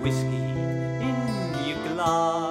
whiskey in your glass.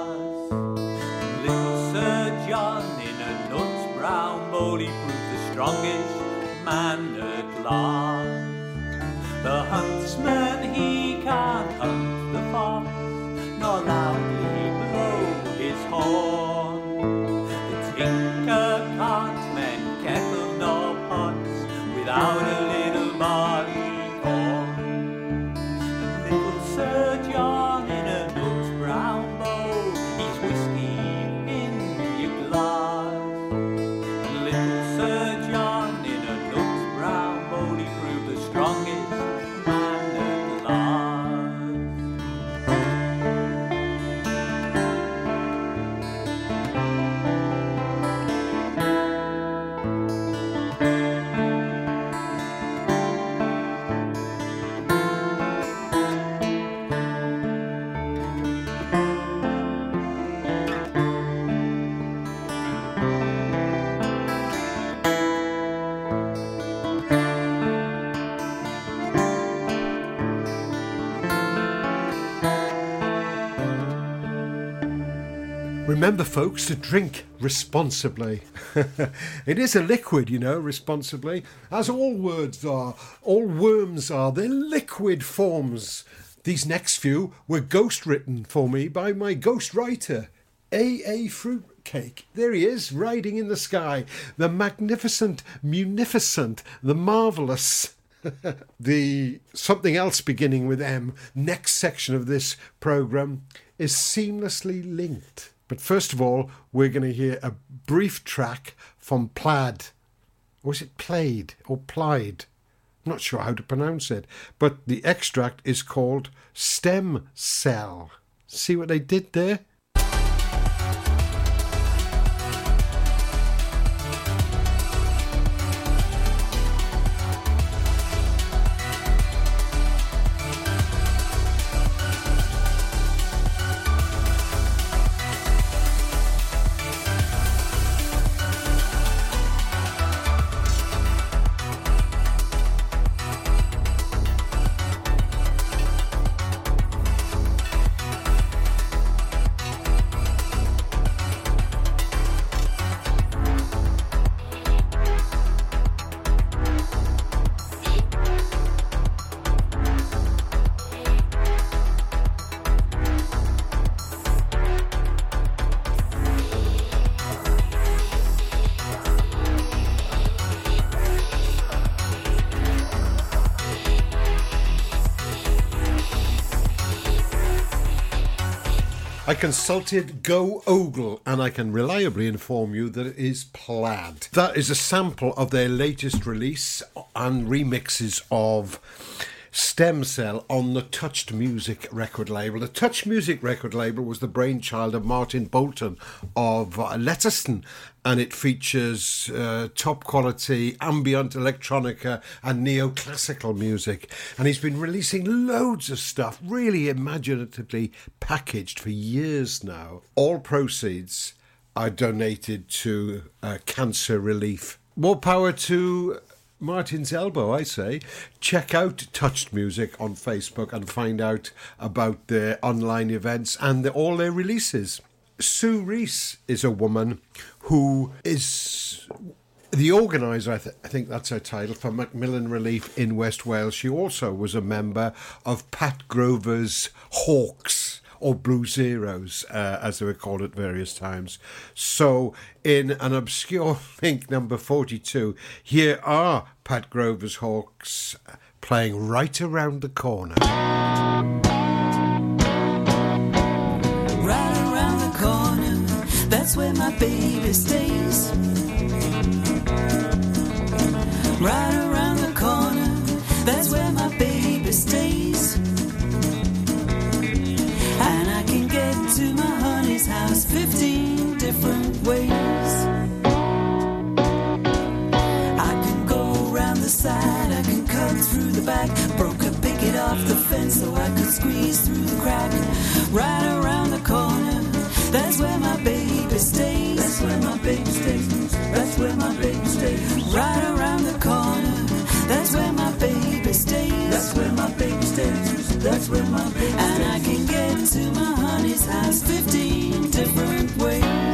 Remember, folks, to drink responsibly. it is a liquid, you know, responsibly, as all words are, all worms are. They're liquid forms. These next few were ghost written for me by my ghost writer, A.A. Fruitcake. There he is, riding in the sky. The magnificent, munificent, the marvellous. the something else beginning with M, next section of this programme, is seamlessly linked. But first of all, we're going to hear a brief track from Plaid. Or is it played or plied? I'm not sure how to pronounce it. But the extract is called Stem Cell. See what they did there? Consulted Go Ogle and I can reliably inform you that it is plaid. That is a sample of their latest release and remixes of Stem Cell on the Touched Music record label. The Touched Music record label was the brainchild of Martin Bolton of uh, Letterston and it features uh, top quality ambient electronica and neoclassical music. And he's been releasing loads of stuff, really imaginatively packaged for years now. All proceeds are donated to uh, cancer relief. More power to Martin's elbow, I say. Check out Touched Music on Facebook and find out about their online events and the, all their releases. Sue Reese is a woman who is the organiser, I, th- I think that's her title, for Macmillan Relief in West Wales. She also was a member of Pat Grover's Hawks or Blue Zeros, uh, as they were called at various times. So, in an obscure link number 42, here are Pat Grover's Hawks playing right around the corner. Right around the corner, that's where my baby stays. Right around the corner, that's where my baby stays. Honey's 15 different ways. I can go round the side, I can cut through the back. Broke a picket off the fence so I could squeeze through the crack. Right around the corner, that's where my baby stays. That's where my baby stays. That's where my baby stays. Right around the corner, that's where my baby stays. That's where. That's where my baby stays. And I can get to my honey's house 15 different ways.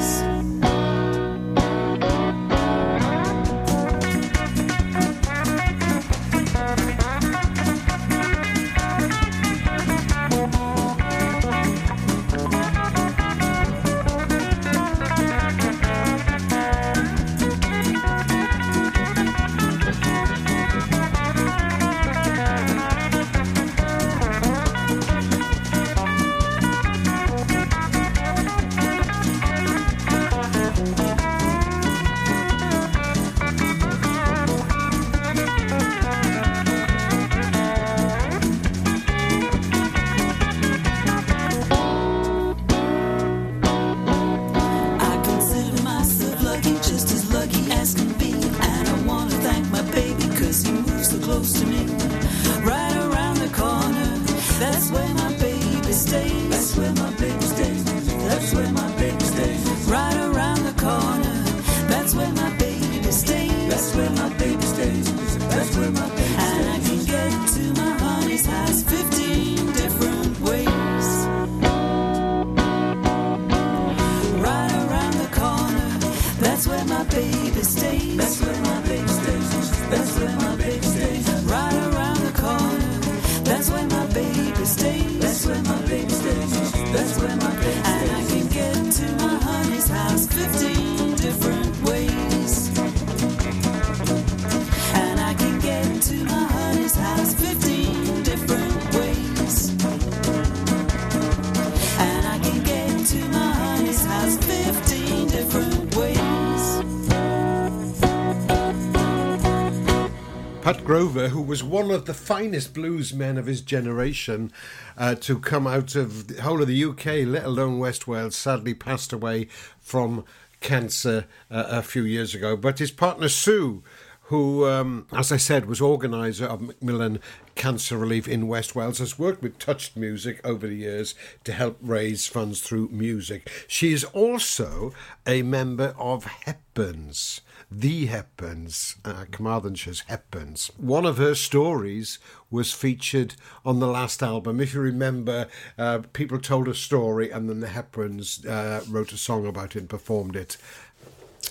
Who was one of the finest blues men of his generation uh, to come out of the whole of the UK, let alone West Wales, sadly passed away from cancer uh, a few years ago. But his partner Sue, who, um, as I said, was organiser of Macmillan Cancer Relief in West Wales, has worked with Touched Music over the years to help raise funds through music. She is also a member of Hepburns the Hepburns, uh, Carmarthenshire Hepburns. One of her stories was featured on the last album. If you remember, uh, people told a story and then the Hepburns uh, wrote a song about it and performed it.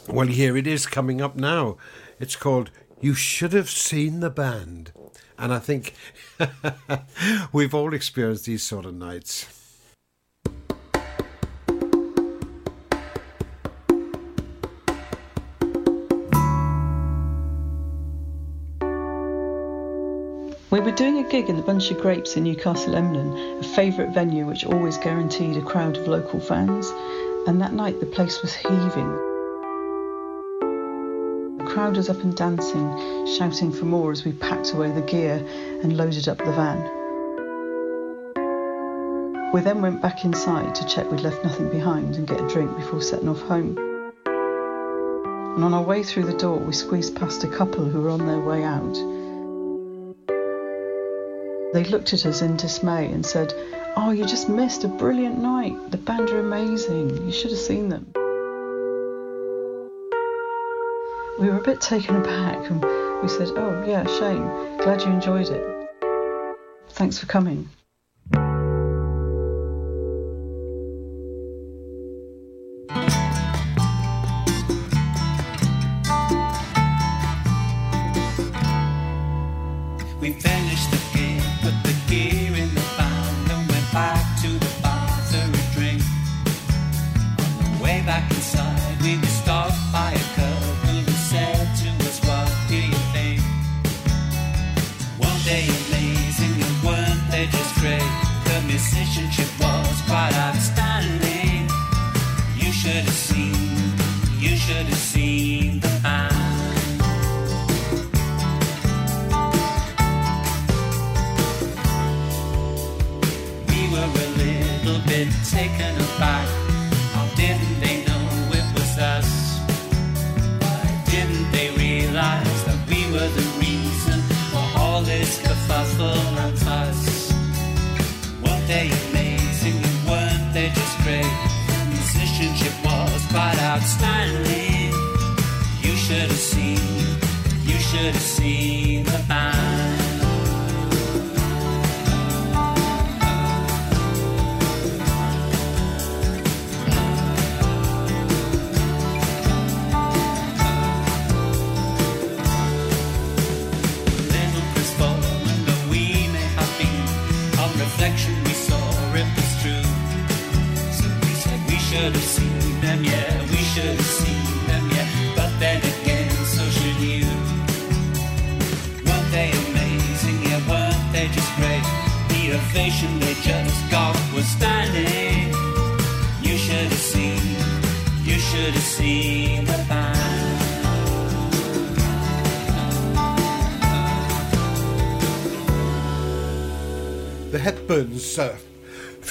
Well, here it is coming up now. It's called You Should Have Seen the Band. And I think we've all experienced these sort of nights. We were doing a gig in the Bunch of Grapes in Newcastle Emlyn, a favourite venue which always guaranteed a crowd of local fans, and that night the place was heaving. The crowd was up and dancing, shouting for more as we packed away the gear and loaded up the van. We then went back inside to check we'd left nothing behind and get a drink before setting off home. And on our way through the door, we squeezed past a couple who were on their way out. They looked at us in dismay and said, Oh, you just missed a brilliant night. The band are amazing. You should have seen them. We were a bit taken aback and we said, Oh, yeah, shame. Glad you enjoyed it. Thanks for coming.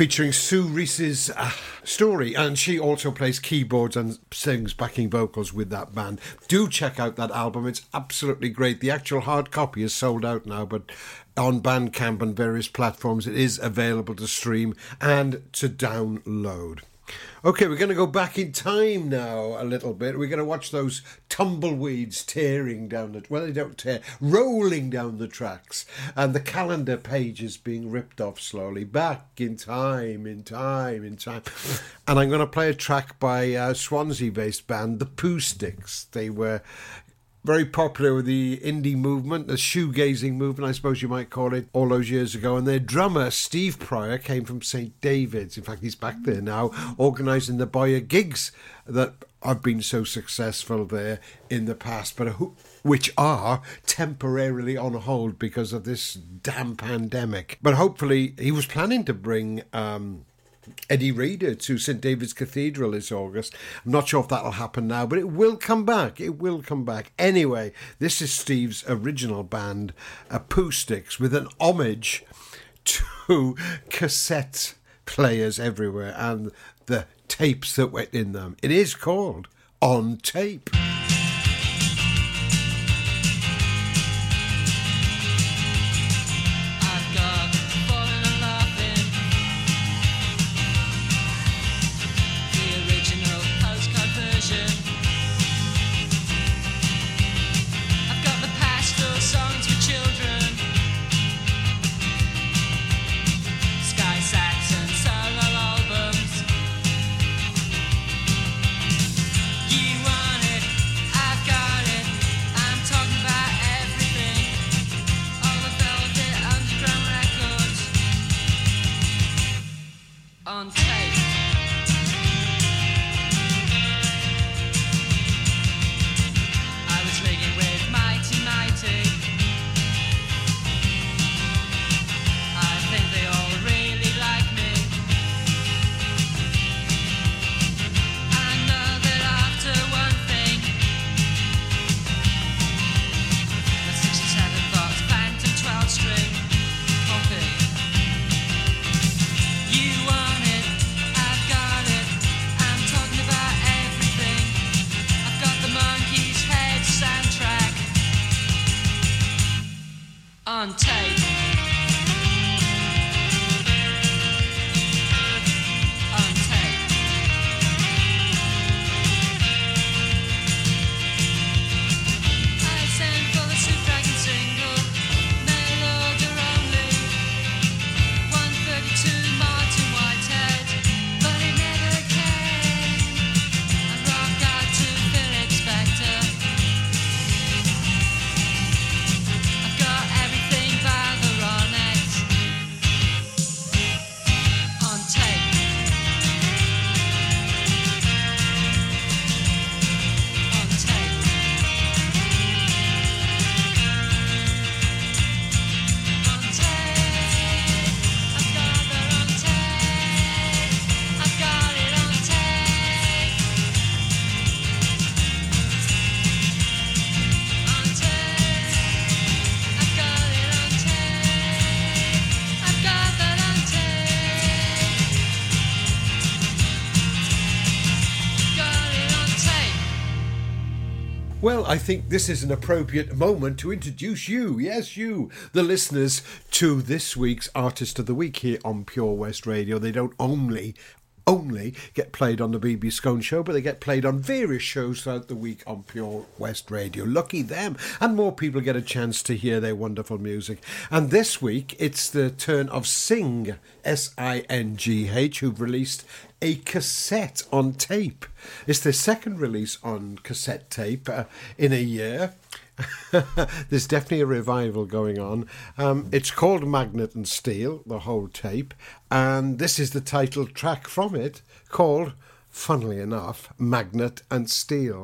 Featuring Sue Reese's uh, story, and she also plays keyboards and sings backing vocals with that band. Do check out that album; it's absolutely great. The actual hard copy is sold out now, but on Bandcamp and various platforms, it is available to stream and to download. Okay, we're going to go back in time now a little bit. We're going to watch those tumbleweeds tearing down the well, they don't tear, rolling down the tracks, and the calendar pages being ripped off slowly. Back in time, in time, in time. And I'm going to play a track by a Swansea-based band, the Pooh Sticks. They were very popular with the indie movement, the shoegazing movement, I suppose you might call it, all those years ago. And their drummer, Steve Pryor, came from St. David's. In fact, he's back there now, organising the Boyer gigs that have been so successful there in the past, but which are temporarily on hold because of this damn pandemic. But hopefully, he was planning to bring. Um, Eddie Reader to St David's Cathedral this August. I'm not sure if that'll happen now, but it will come back. It will come back. Anyway, this is Steve's original band, Acoustics, with an homage to cassette players everywhere and the tapes that went in them. It is called On Tape. I think this is an appropriate moment to introduce you, yes, you, the listeners, to this week's Artist of the Week here on Pure West Radio. They don't only only get played on the BB Skone Show, but they get played on various shows throughout the week on Pure West Radio. Lucky them. And more people get a chance to hear their wonderful music. And this week, it's the turn of Singh, S I N G H, who've released a cassette on tape. It's their second release on cassette tape uh, in a year. There's definitely a revival going on. Um, it's called Magnet and Steel, the whole tape, and this is the title track from it called, funnily enough, Magnet and Steel.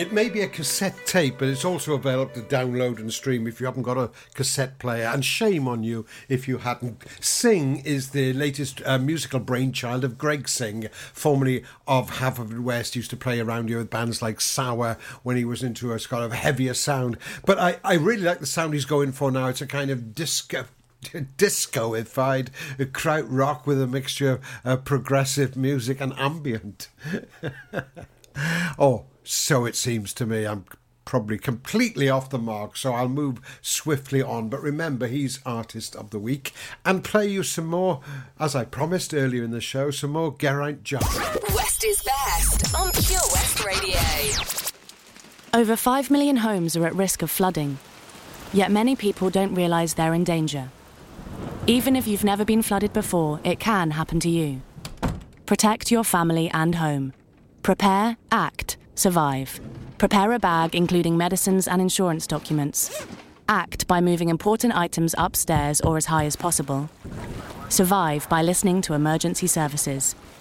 It may be a cassette tape, but it's also available to download and stream if you haven't got a cassette player. And shame on you if you hadn't. Singh is the latest uh, musical brainchild of Greg Singh, formerly of Haverford Used to play around here with bands like Sour when he was into a kind of heavier sound. But I, I really like the sound he's going for now. It's a kind of disco discoified kraut rock with a mixture of uh, progressive music and ambient. oh, so it seems to me. I'm probably completely off the mark, so I'll move swiftly on. But remember, he's Artist of the Week and play you some more, as I promised earlier in the show, some more Geraint John. West is best on Pure West Radio. Over 5 million homes are at risk of flooding, yet many people don't realise they're in danger. Even if you've never been flooded before, it can happen to you. Protect your family and home. Prepare, act, survive. Prepare a bag including medicines and insurance documents. Act by moving important items upstairs or as high as possible. Survive by listening to emergency services.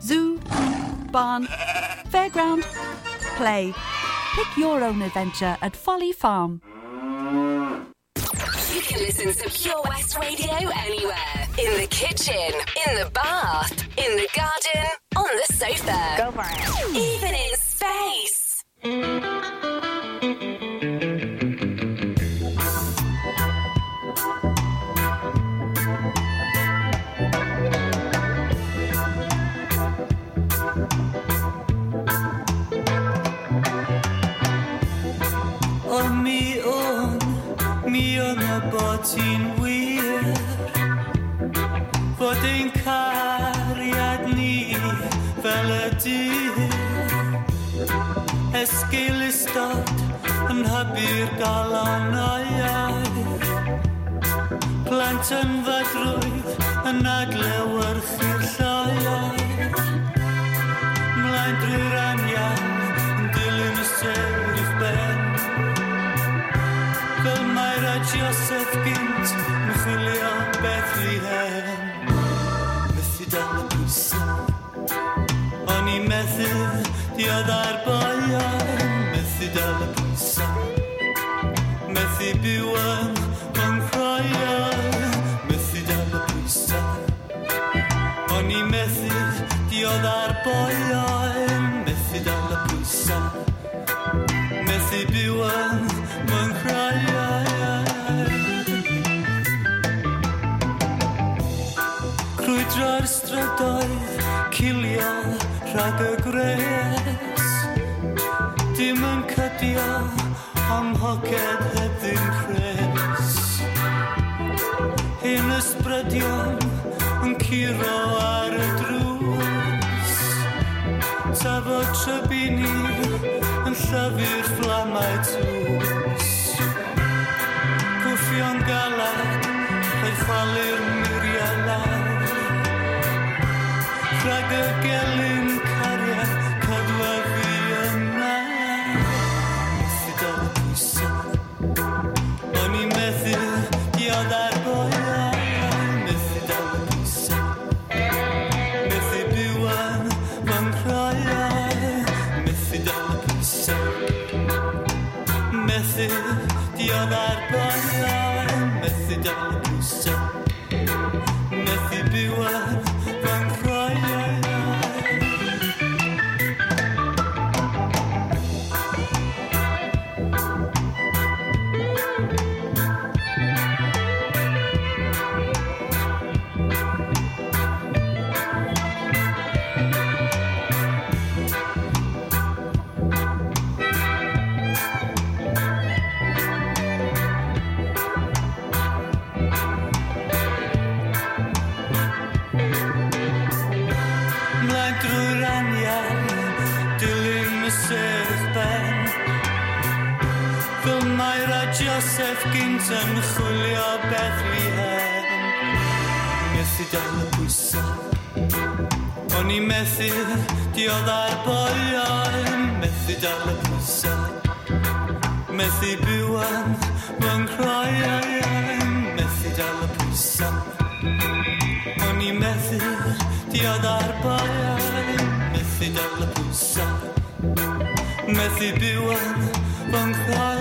Zoo, barn, fairground, play. Pick your own adventure at Folly Farm. You can listen to Pure West Radio anywhere. In the kitchen, in the bath, in the garden, on the sofa. Go for it. Even in space. mi o'n Mi o'n y bod ti'n wir. Fod ein cariad ni fel y dyr Esgyl ystod yn hybu'r galon o iaith Plant yn fadrwydd yn adlewyrchu'r lloiau Chwalu'r Methu maent yn chwilio Bethlehem Methu dal y bwysau. O'n i methu dioddau'r boiau Methu dal y bwysau. Methu bywan mewn croiau Methu dal y bwysau. O'n i methu dioddau'r boiau Methu dal y bwysau. Methu bywan mewn croiau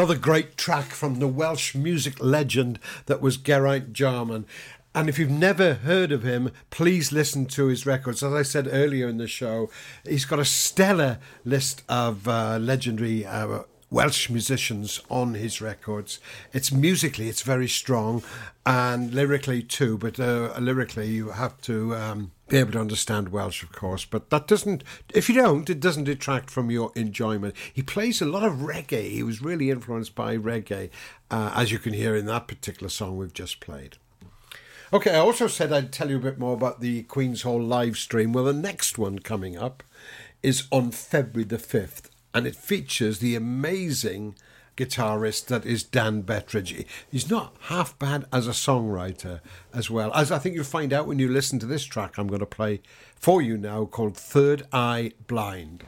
Another great track from the Welsh music legend that was Geraint Jarman. And if you've never heard of him, please listen to his records. As I said earlier in the show, he's got a stellar list of uh, legendary uh, Welsh musicians on his records. It's musically, it's very strong, and lyrically too. But uh, lyrically, you have to um, be able to understand Welsh, of course. But that doesn't, if you don't, it doesn't detract from your enjoyment. He plays a lot of reggae. He was really influenced by reggae, uh, as you can hear in that particular song we've just played. Okay, I also said I'd tell you a bit more about the Queen's Hall live stream. Well, the next one coming up is on February the 5th and it features the amazing guitarist that is Dan Bettridge. He's not half bad as a songwriter as well. As I think you'll find out when you listen to this track I'm going to play for you now called Third Eye Blind.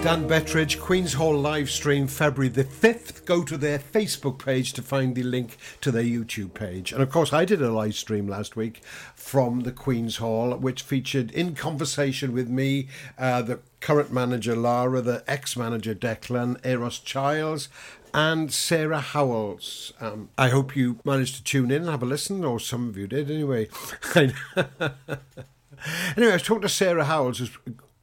Dan Bettridge, Queen's Hall live stream February the 5th. Go to their Facebook page to find the link to their YouTube page. And of course, I did a live stream last week from the Queen's Hall, which featured in conversation with me, uh, the current manager Lara, the ex manager Declan, Euros Childs, and Sarah Howells. Um, I hope you managed to tune in and have a listen, or some of you did anyway. anyway, I was talking to Sarah Howells, who's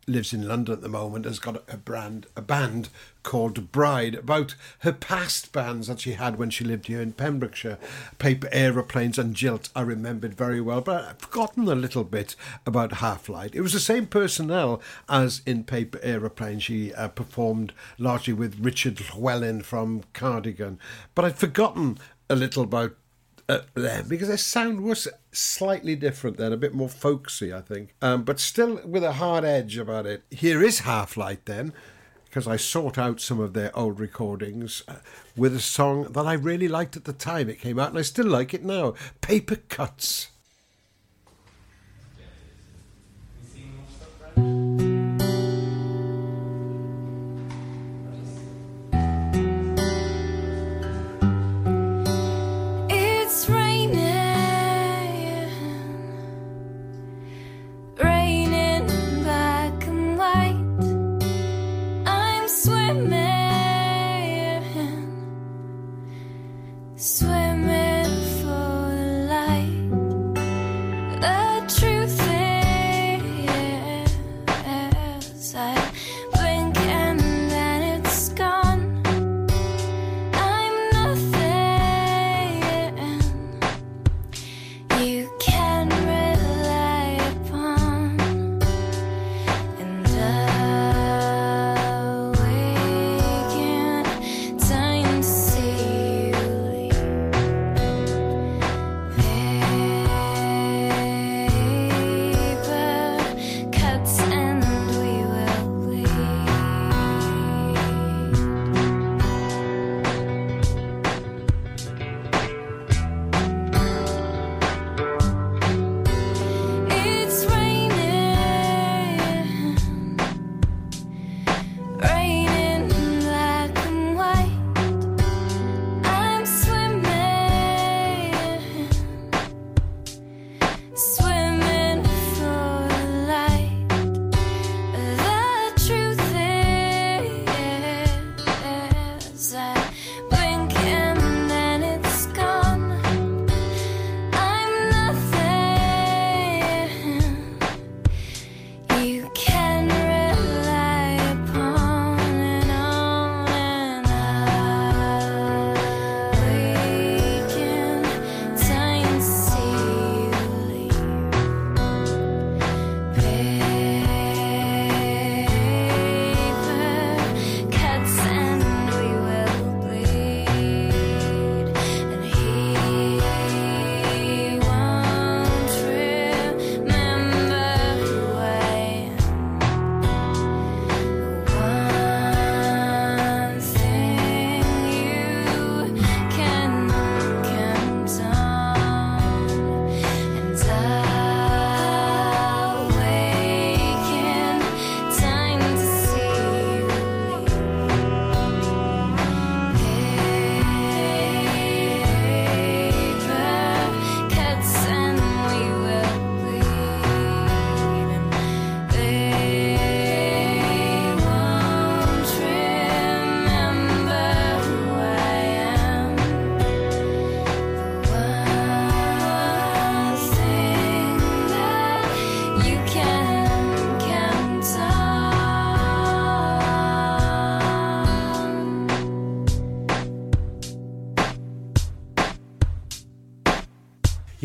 lives in London at the moment, has got a brand, a band called Bryde, about her past bands that she had when she lived here in Pembrokeshire. Paper Aeroplanes and Jilt, I remembered very well, but I've forgotten a little bit about Half Light. It was the same personnel as in Paper Aeroplane. She uh, performed largely with Richard Llewellyn from Cardigan, but I'd forgotten a little about uh, them because their sound was slightly different then, a bit more folksy, I think, um, but still with a hard edge about it. Here is Half Light then, because I sought out some of their old recordings uh, with a song that I really liked at the time it came out, and I still like it now Paper Cuts.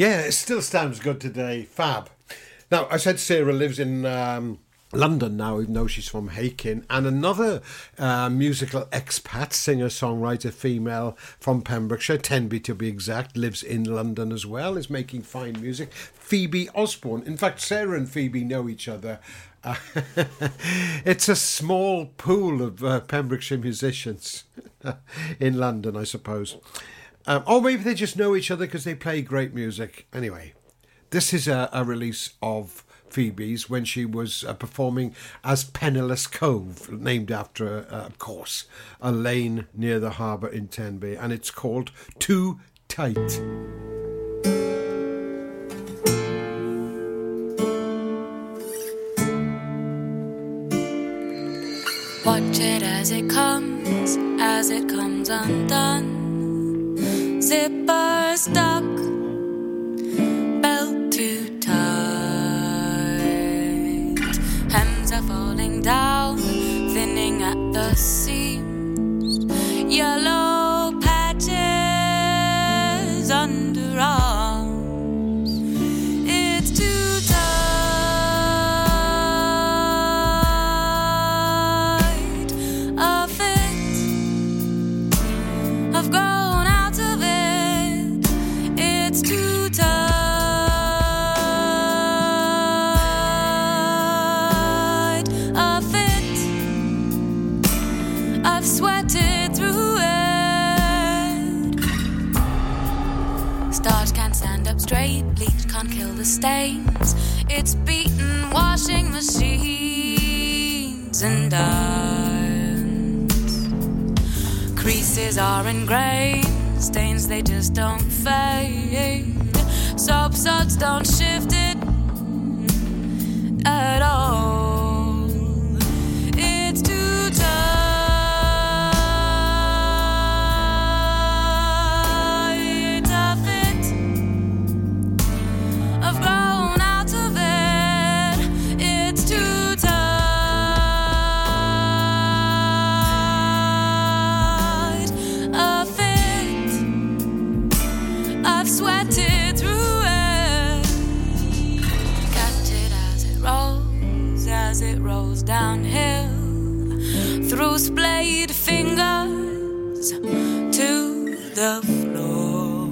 Yeah, it still sounds good today. Fab. Now, I said Sarah lives in um, London now, even though she's from Hakin, and another uh, musical expat, singer songwriter female from Pembrokeshire, Tenby to be exact, lives in London as well, is making fine music. Phoebe Osborne. In fact, Sarah and Phoebe know each other. Uh, it's a small pool of uh, Pembrokeshire musicians in London, I suppose. Um, or maybe they just know each other because they play great music. Anyway, this is a, a release of Phoebe's when she was uh, performing as Penniless Cove, named after, uh, of course, a lane near the harbour in Tenby, and it's called Too Tight. Watch it as it comes, as it comes undone. Zipper stuck, belt too tight. Hems are falling down, thinning at the seams. Yellow can't kill the stains. It's beaten washing machines and irons. Creases are ingrained, stains they just don't fade. Soap suds don't shift it at all. The floor.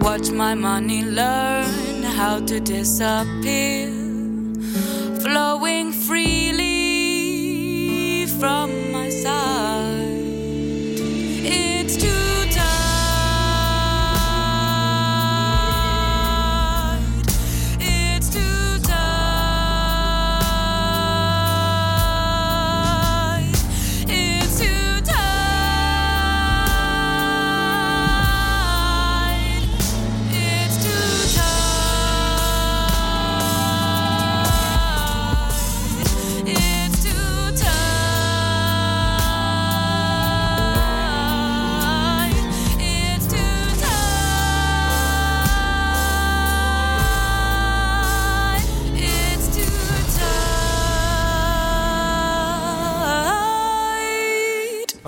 Watch my money learn how to disappear, flowing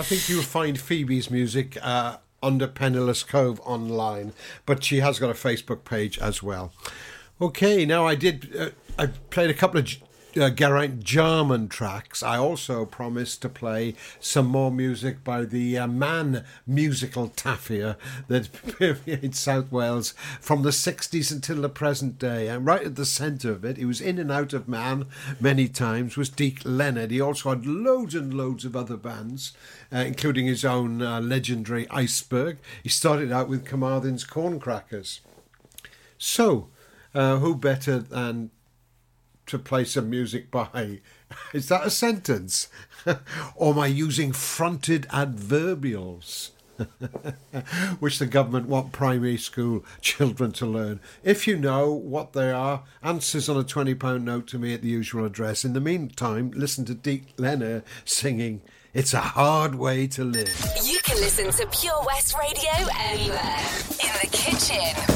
think you'll find Phoebe's music uh, under Penniless Cove online, but she has got a Facebook page as well. Okay, now I did. Uh, I played a couple of uh, Geraint Jarman tracks. I also promised to play some more music by the uh, Man musical Taffia that permeates South Wales from the 60s until the present day. And right at the centre of it, he was in and out of Man many times, was Deke Leonard. He also had loads and loads of other bands, uh, including his own uh, legendary Iceberg. He started out with Carmarthen's Corncrackers. So, uh, who better than to play some music by? Is that a sentence? or am I using fronted adverbials? Which the government want primary school children to learn. If you know what they are, answers on a £20 note to me at the usual address. In the meantime, listen to Deke Leonard singing It's a Hard Way to Live. You can listen to Pure West Radio anywhere. In the kitchen,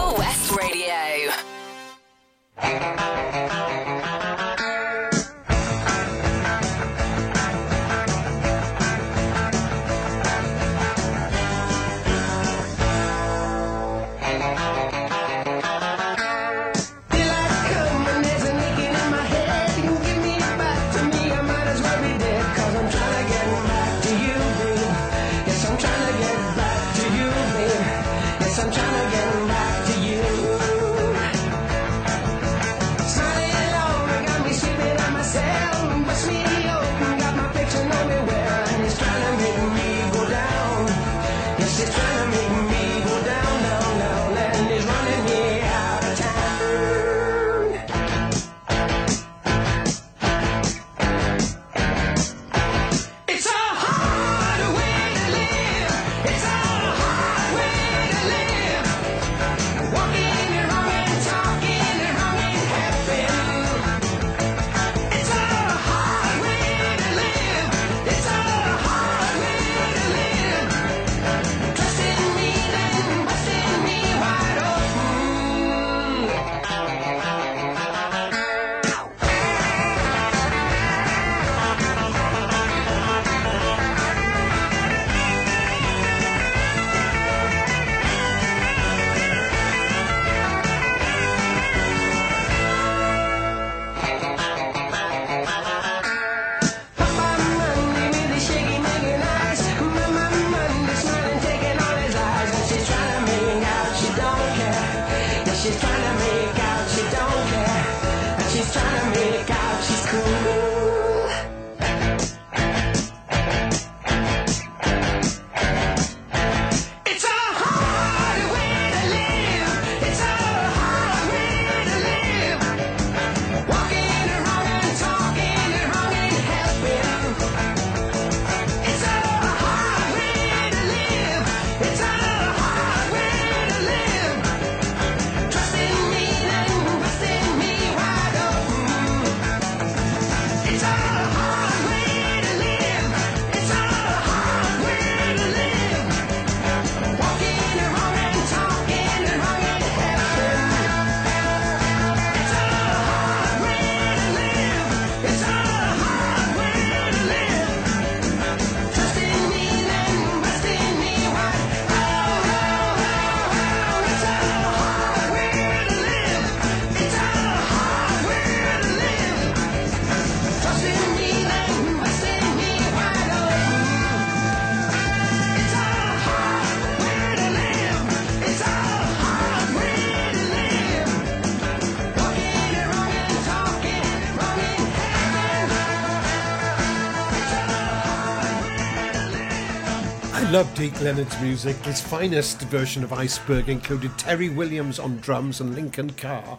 Pure West Radio. Love Deke Leonard's music. His finest version of Iceberg included Terry Williams on drums and Lincoln Carr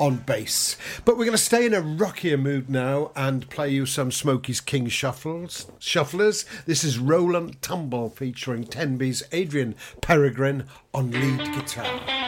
on bass. But we're going to stay in a rockier mood now and play you some Smokey's King shuffles, shufflers. This is Roland Tumble featuring Tenby's Adrian Peregrine on lead guitar.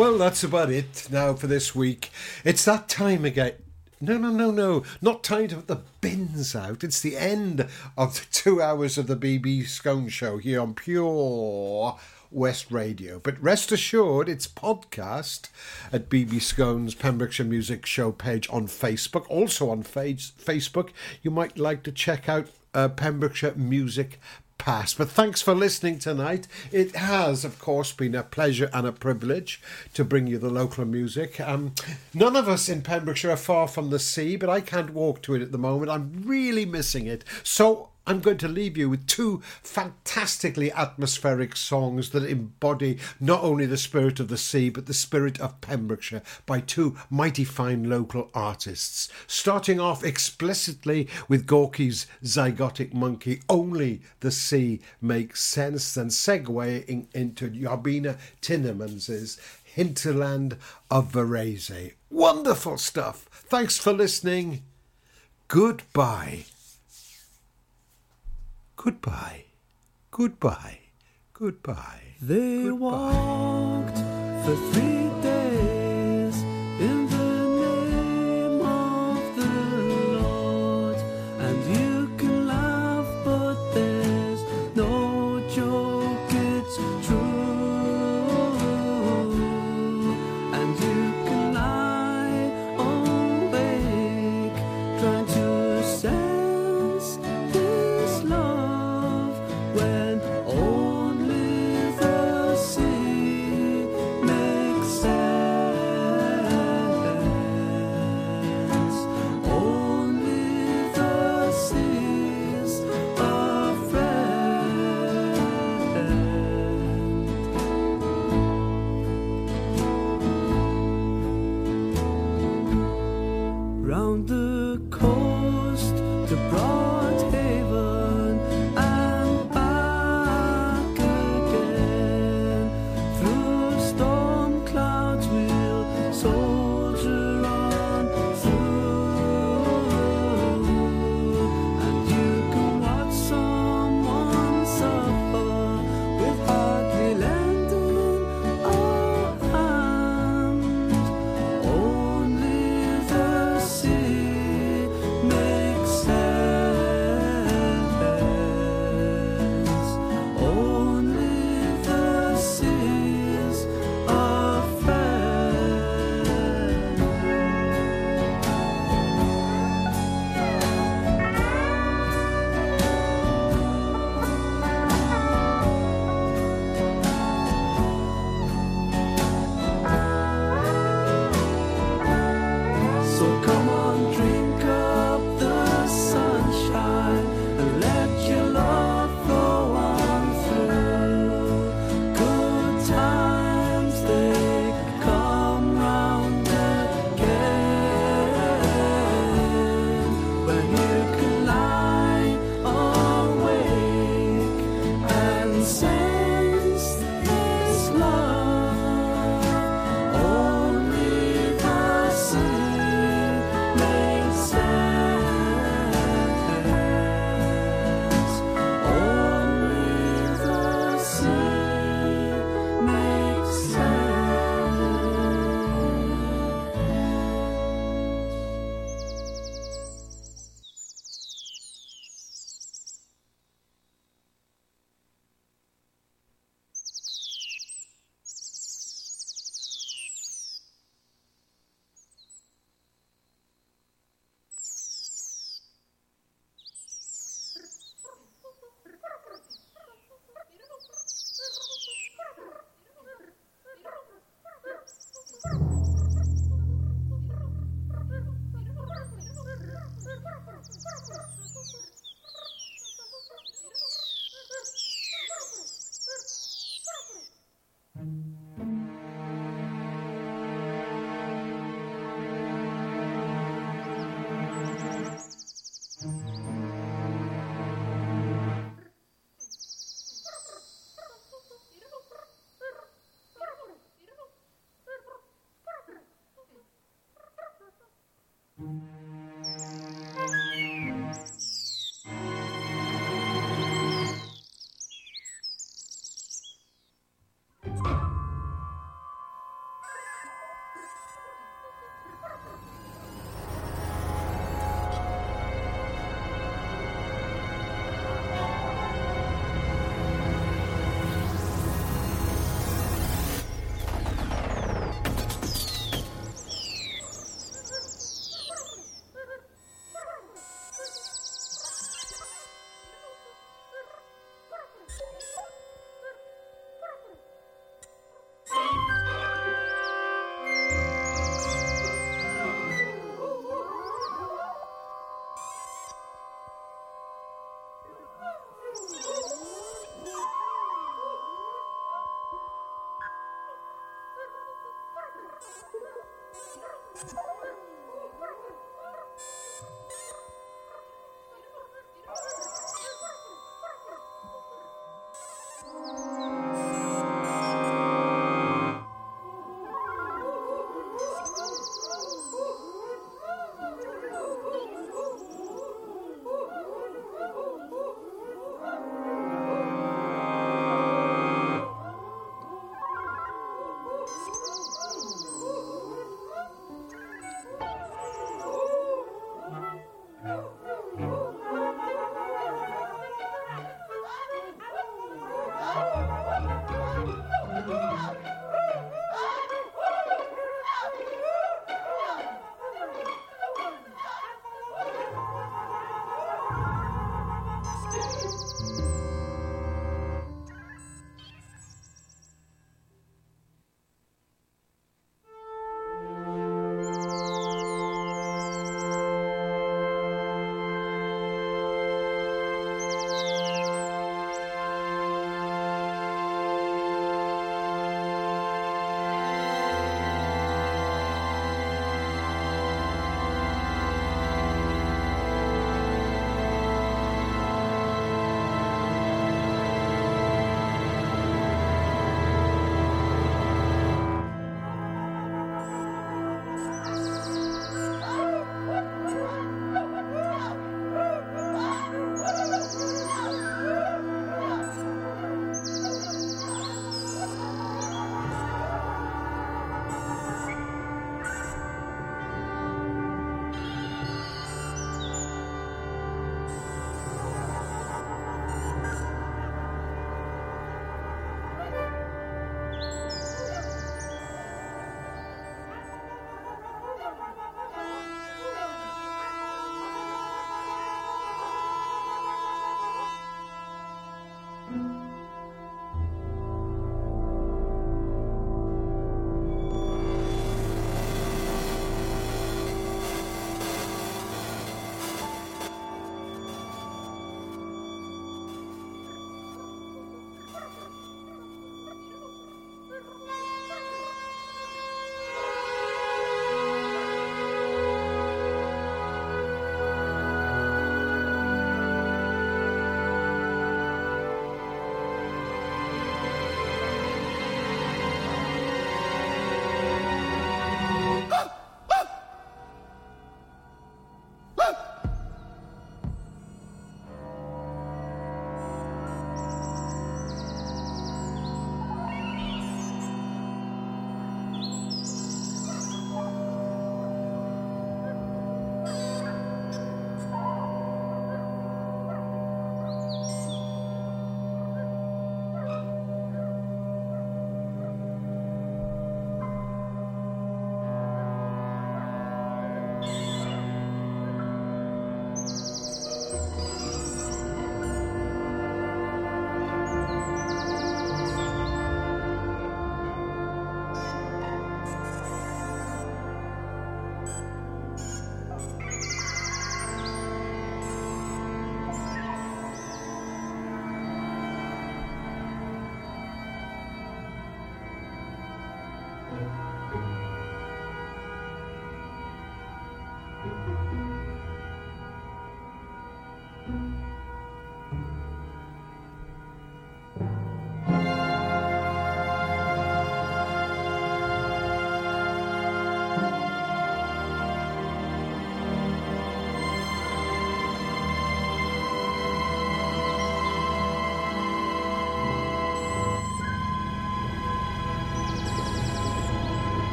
Well, that's about it now for this week. It's that time again. No, no, no, no. Not time to put the bins out. It's the end of the two hours of the BB Skone Show here on Pure West Radio. But rest assured, it's podcast at BB Skone's Pembrokeshire Music Show page on Facebook. Also on face- Facebook, you might like to check out uh, Pembrokeshire Music Pass. But thanks for listening tonight. It has, of course, been a pleasure and a privilege to bring you the local music. Um, none of us in Pembrokeshire are far from the sea, but I can't walk to it at the moment. I'm really missing it. So I'm going to leave you with two fantastically atmospheric songs that embody not only the spirit of the sea but the spirit of Pembrokeshire by two mighty fine local artists. Starting off explicitly with Gorky's Zygotic Mynci, Only the Sea Makes Sense, then segueing into Yarbina Tinnemans' Hinterland of Varese. Wonderful stuff. Thanks for listening. Goodbye. Goodbye. Goodbye. Goodbye. They Goodbye. walked for three days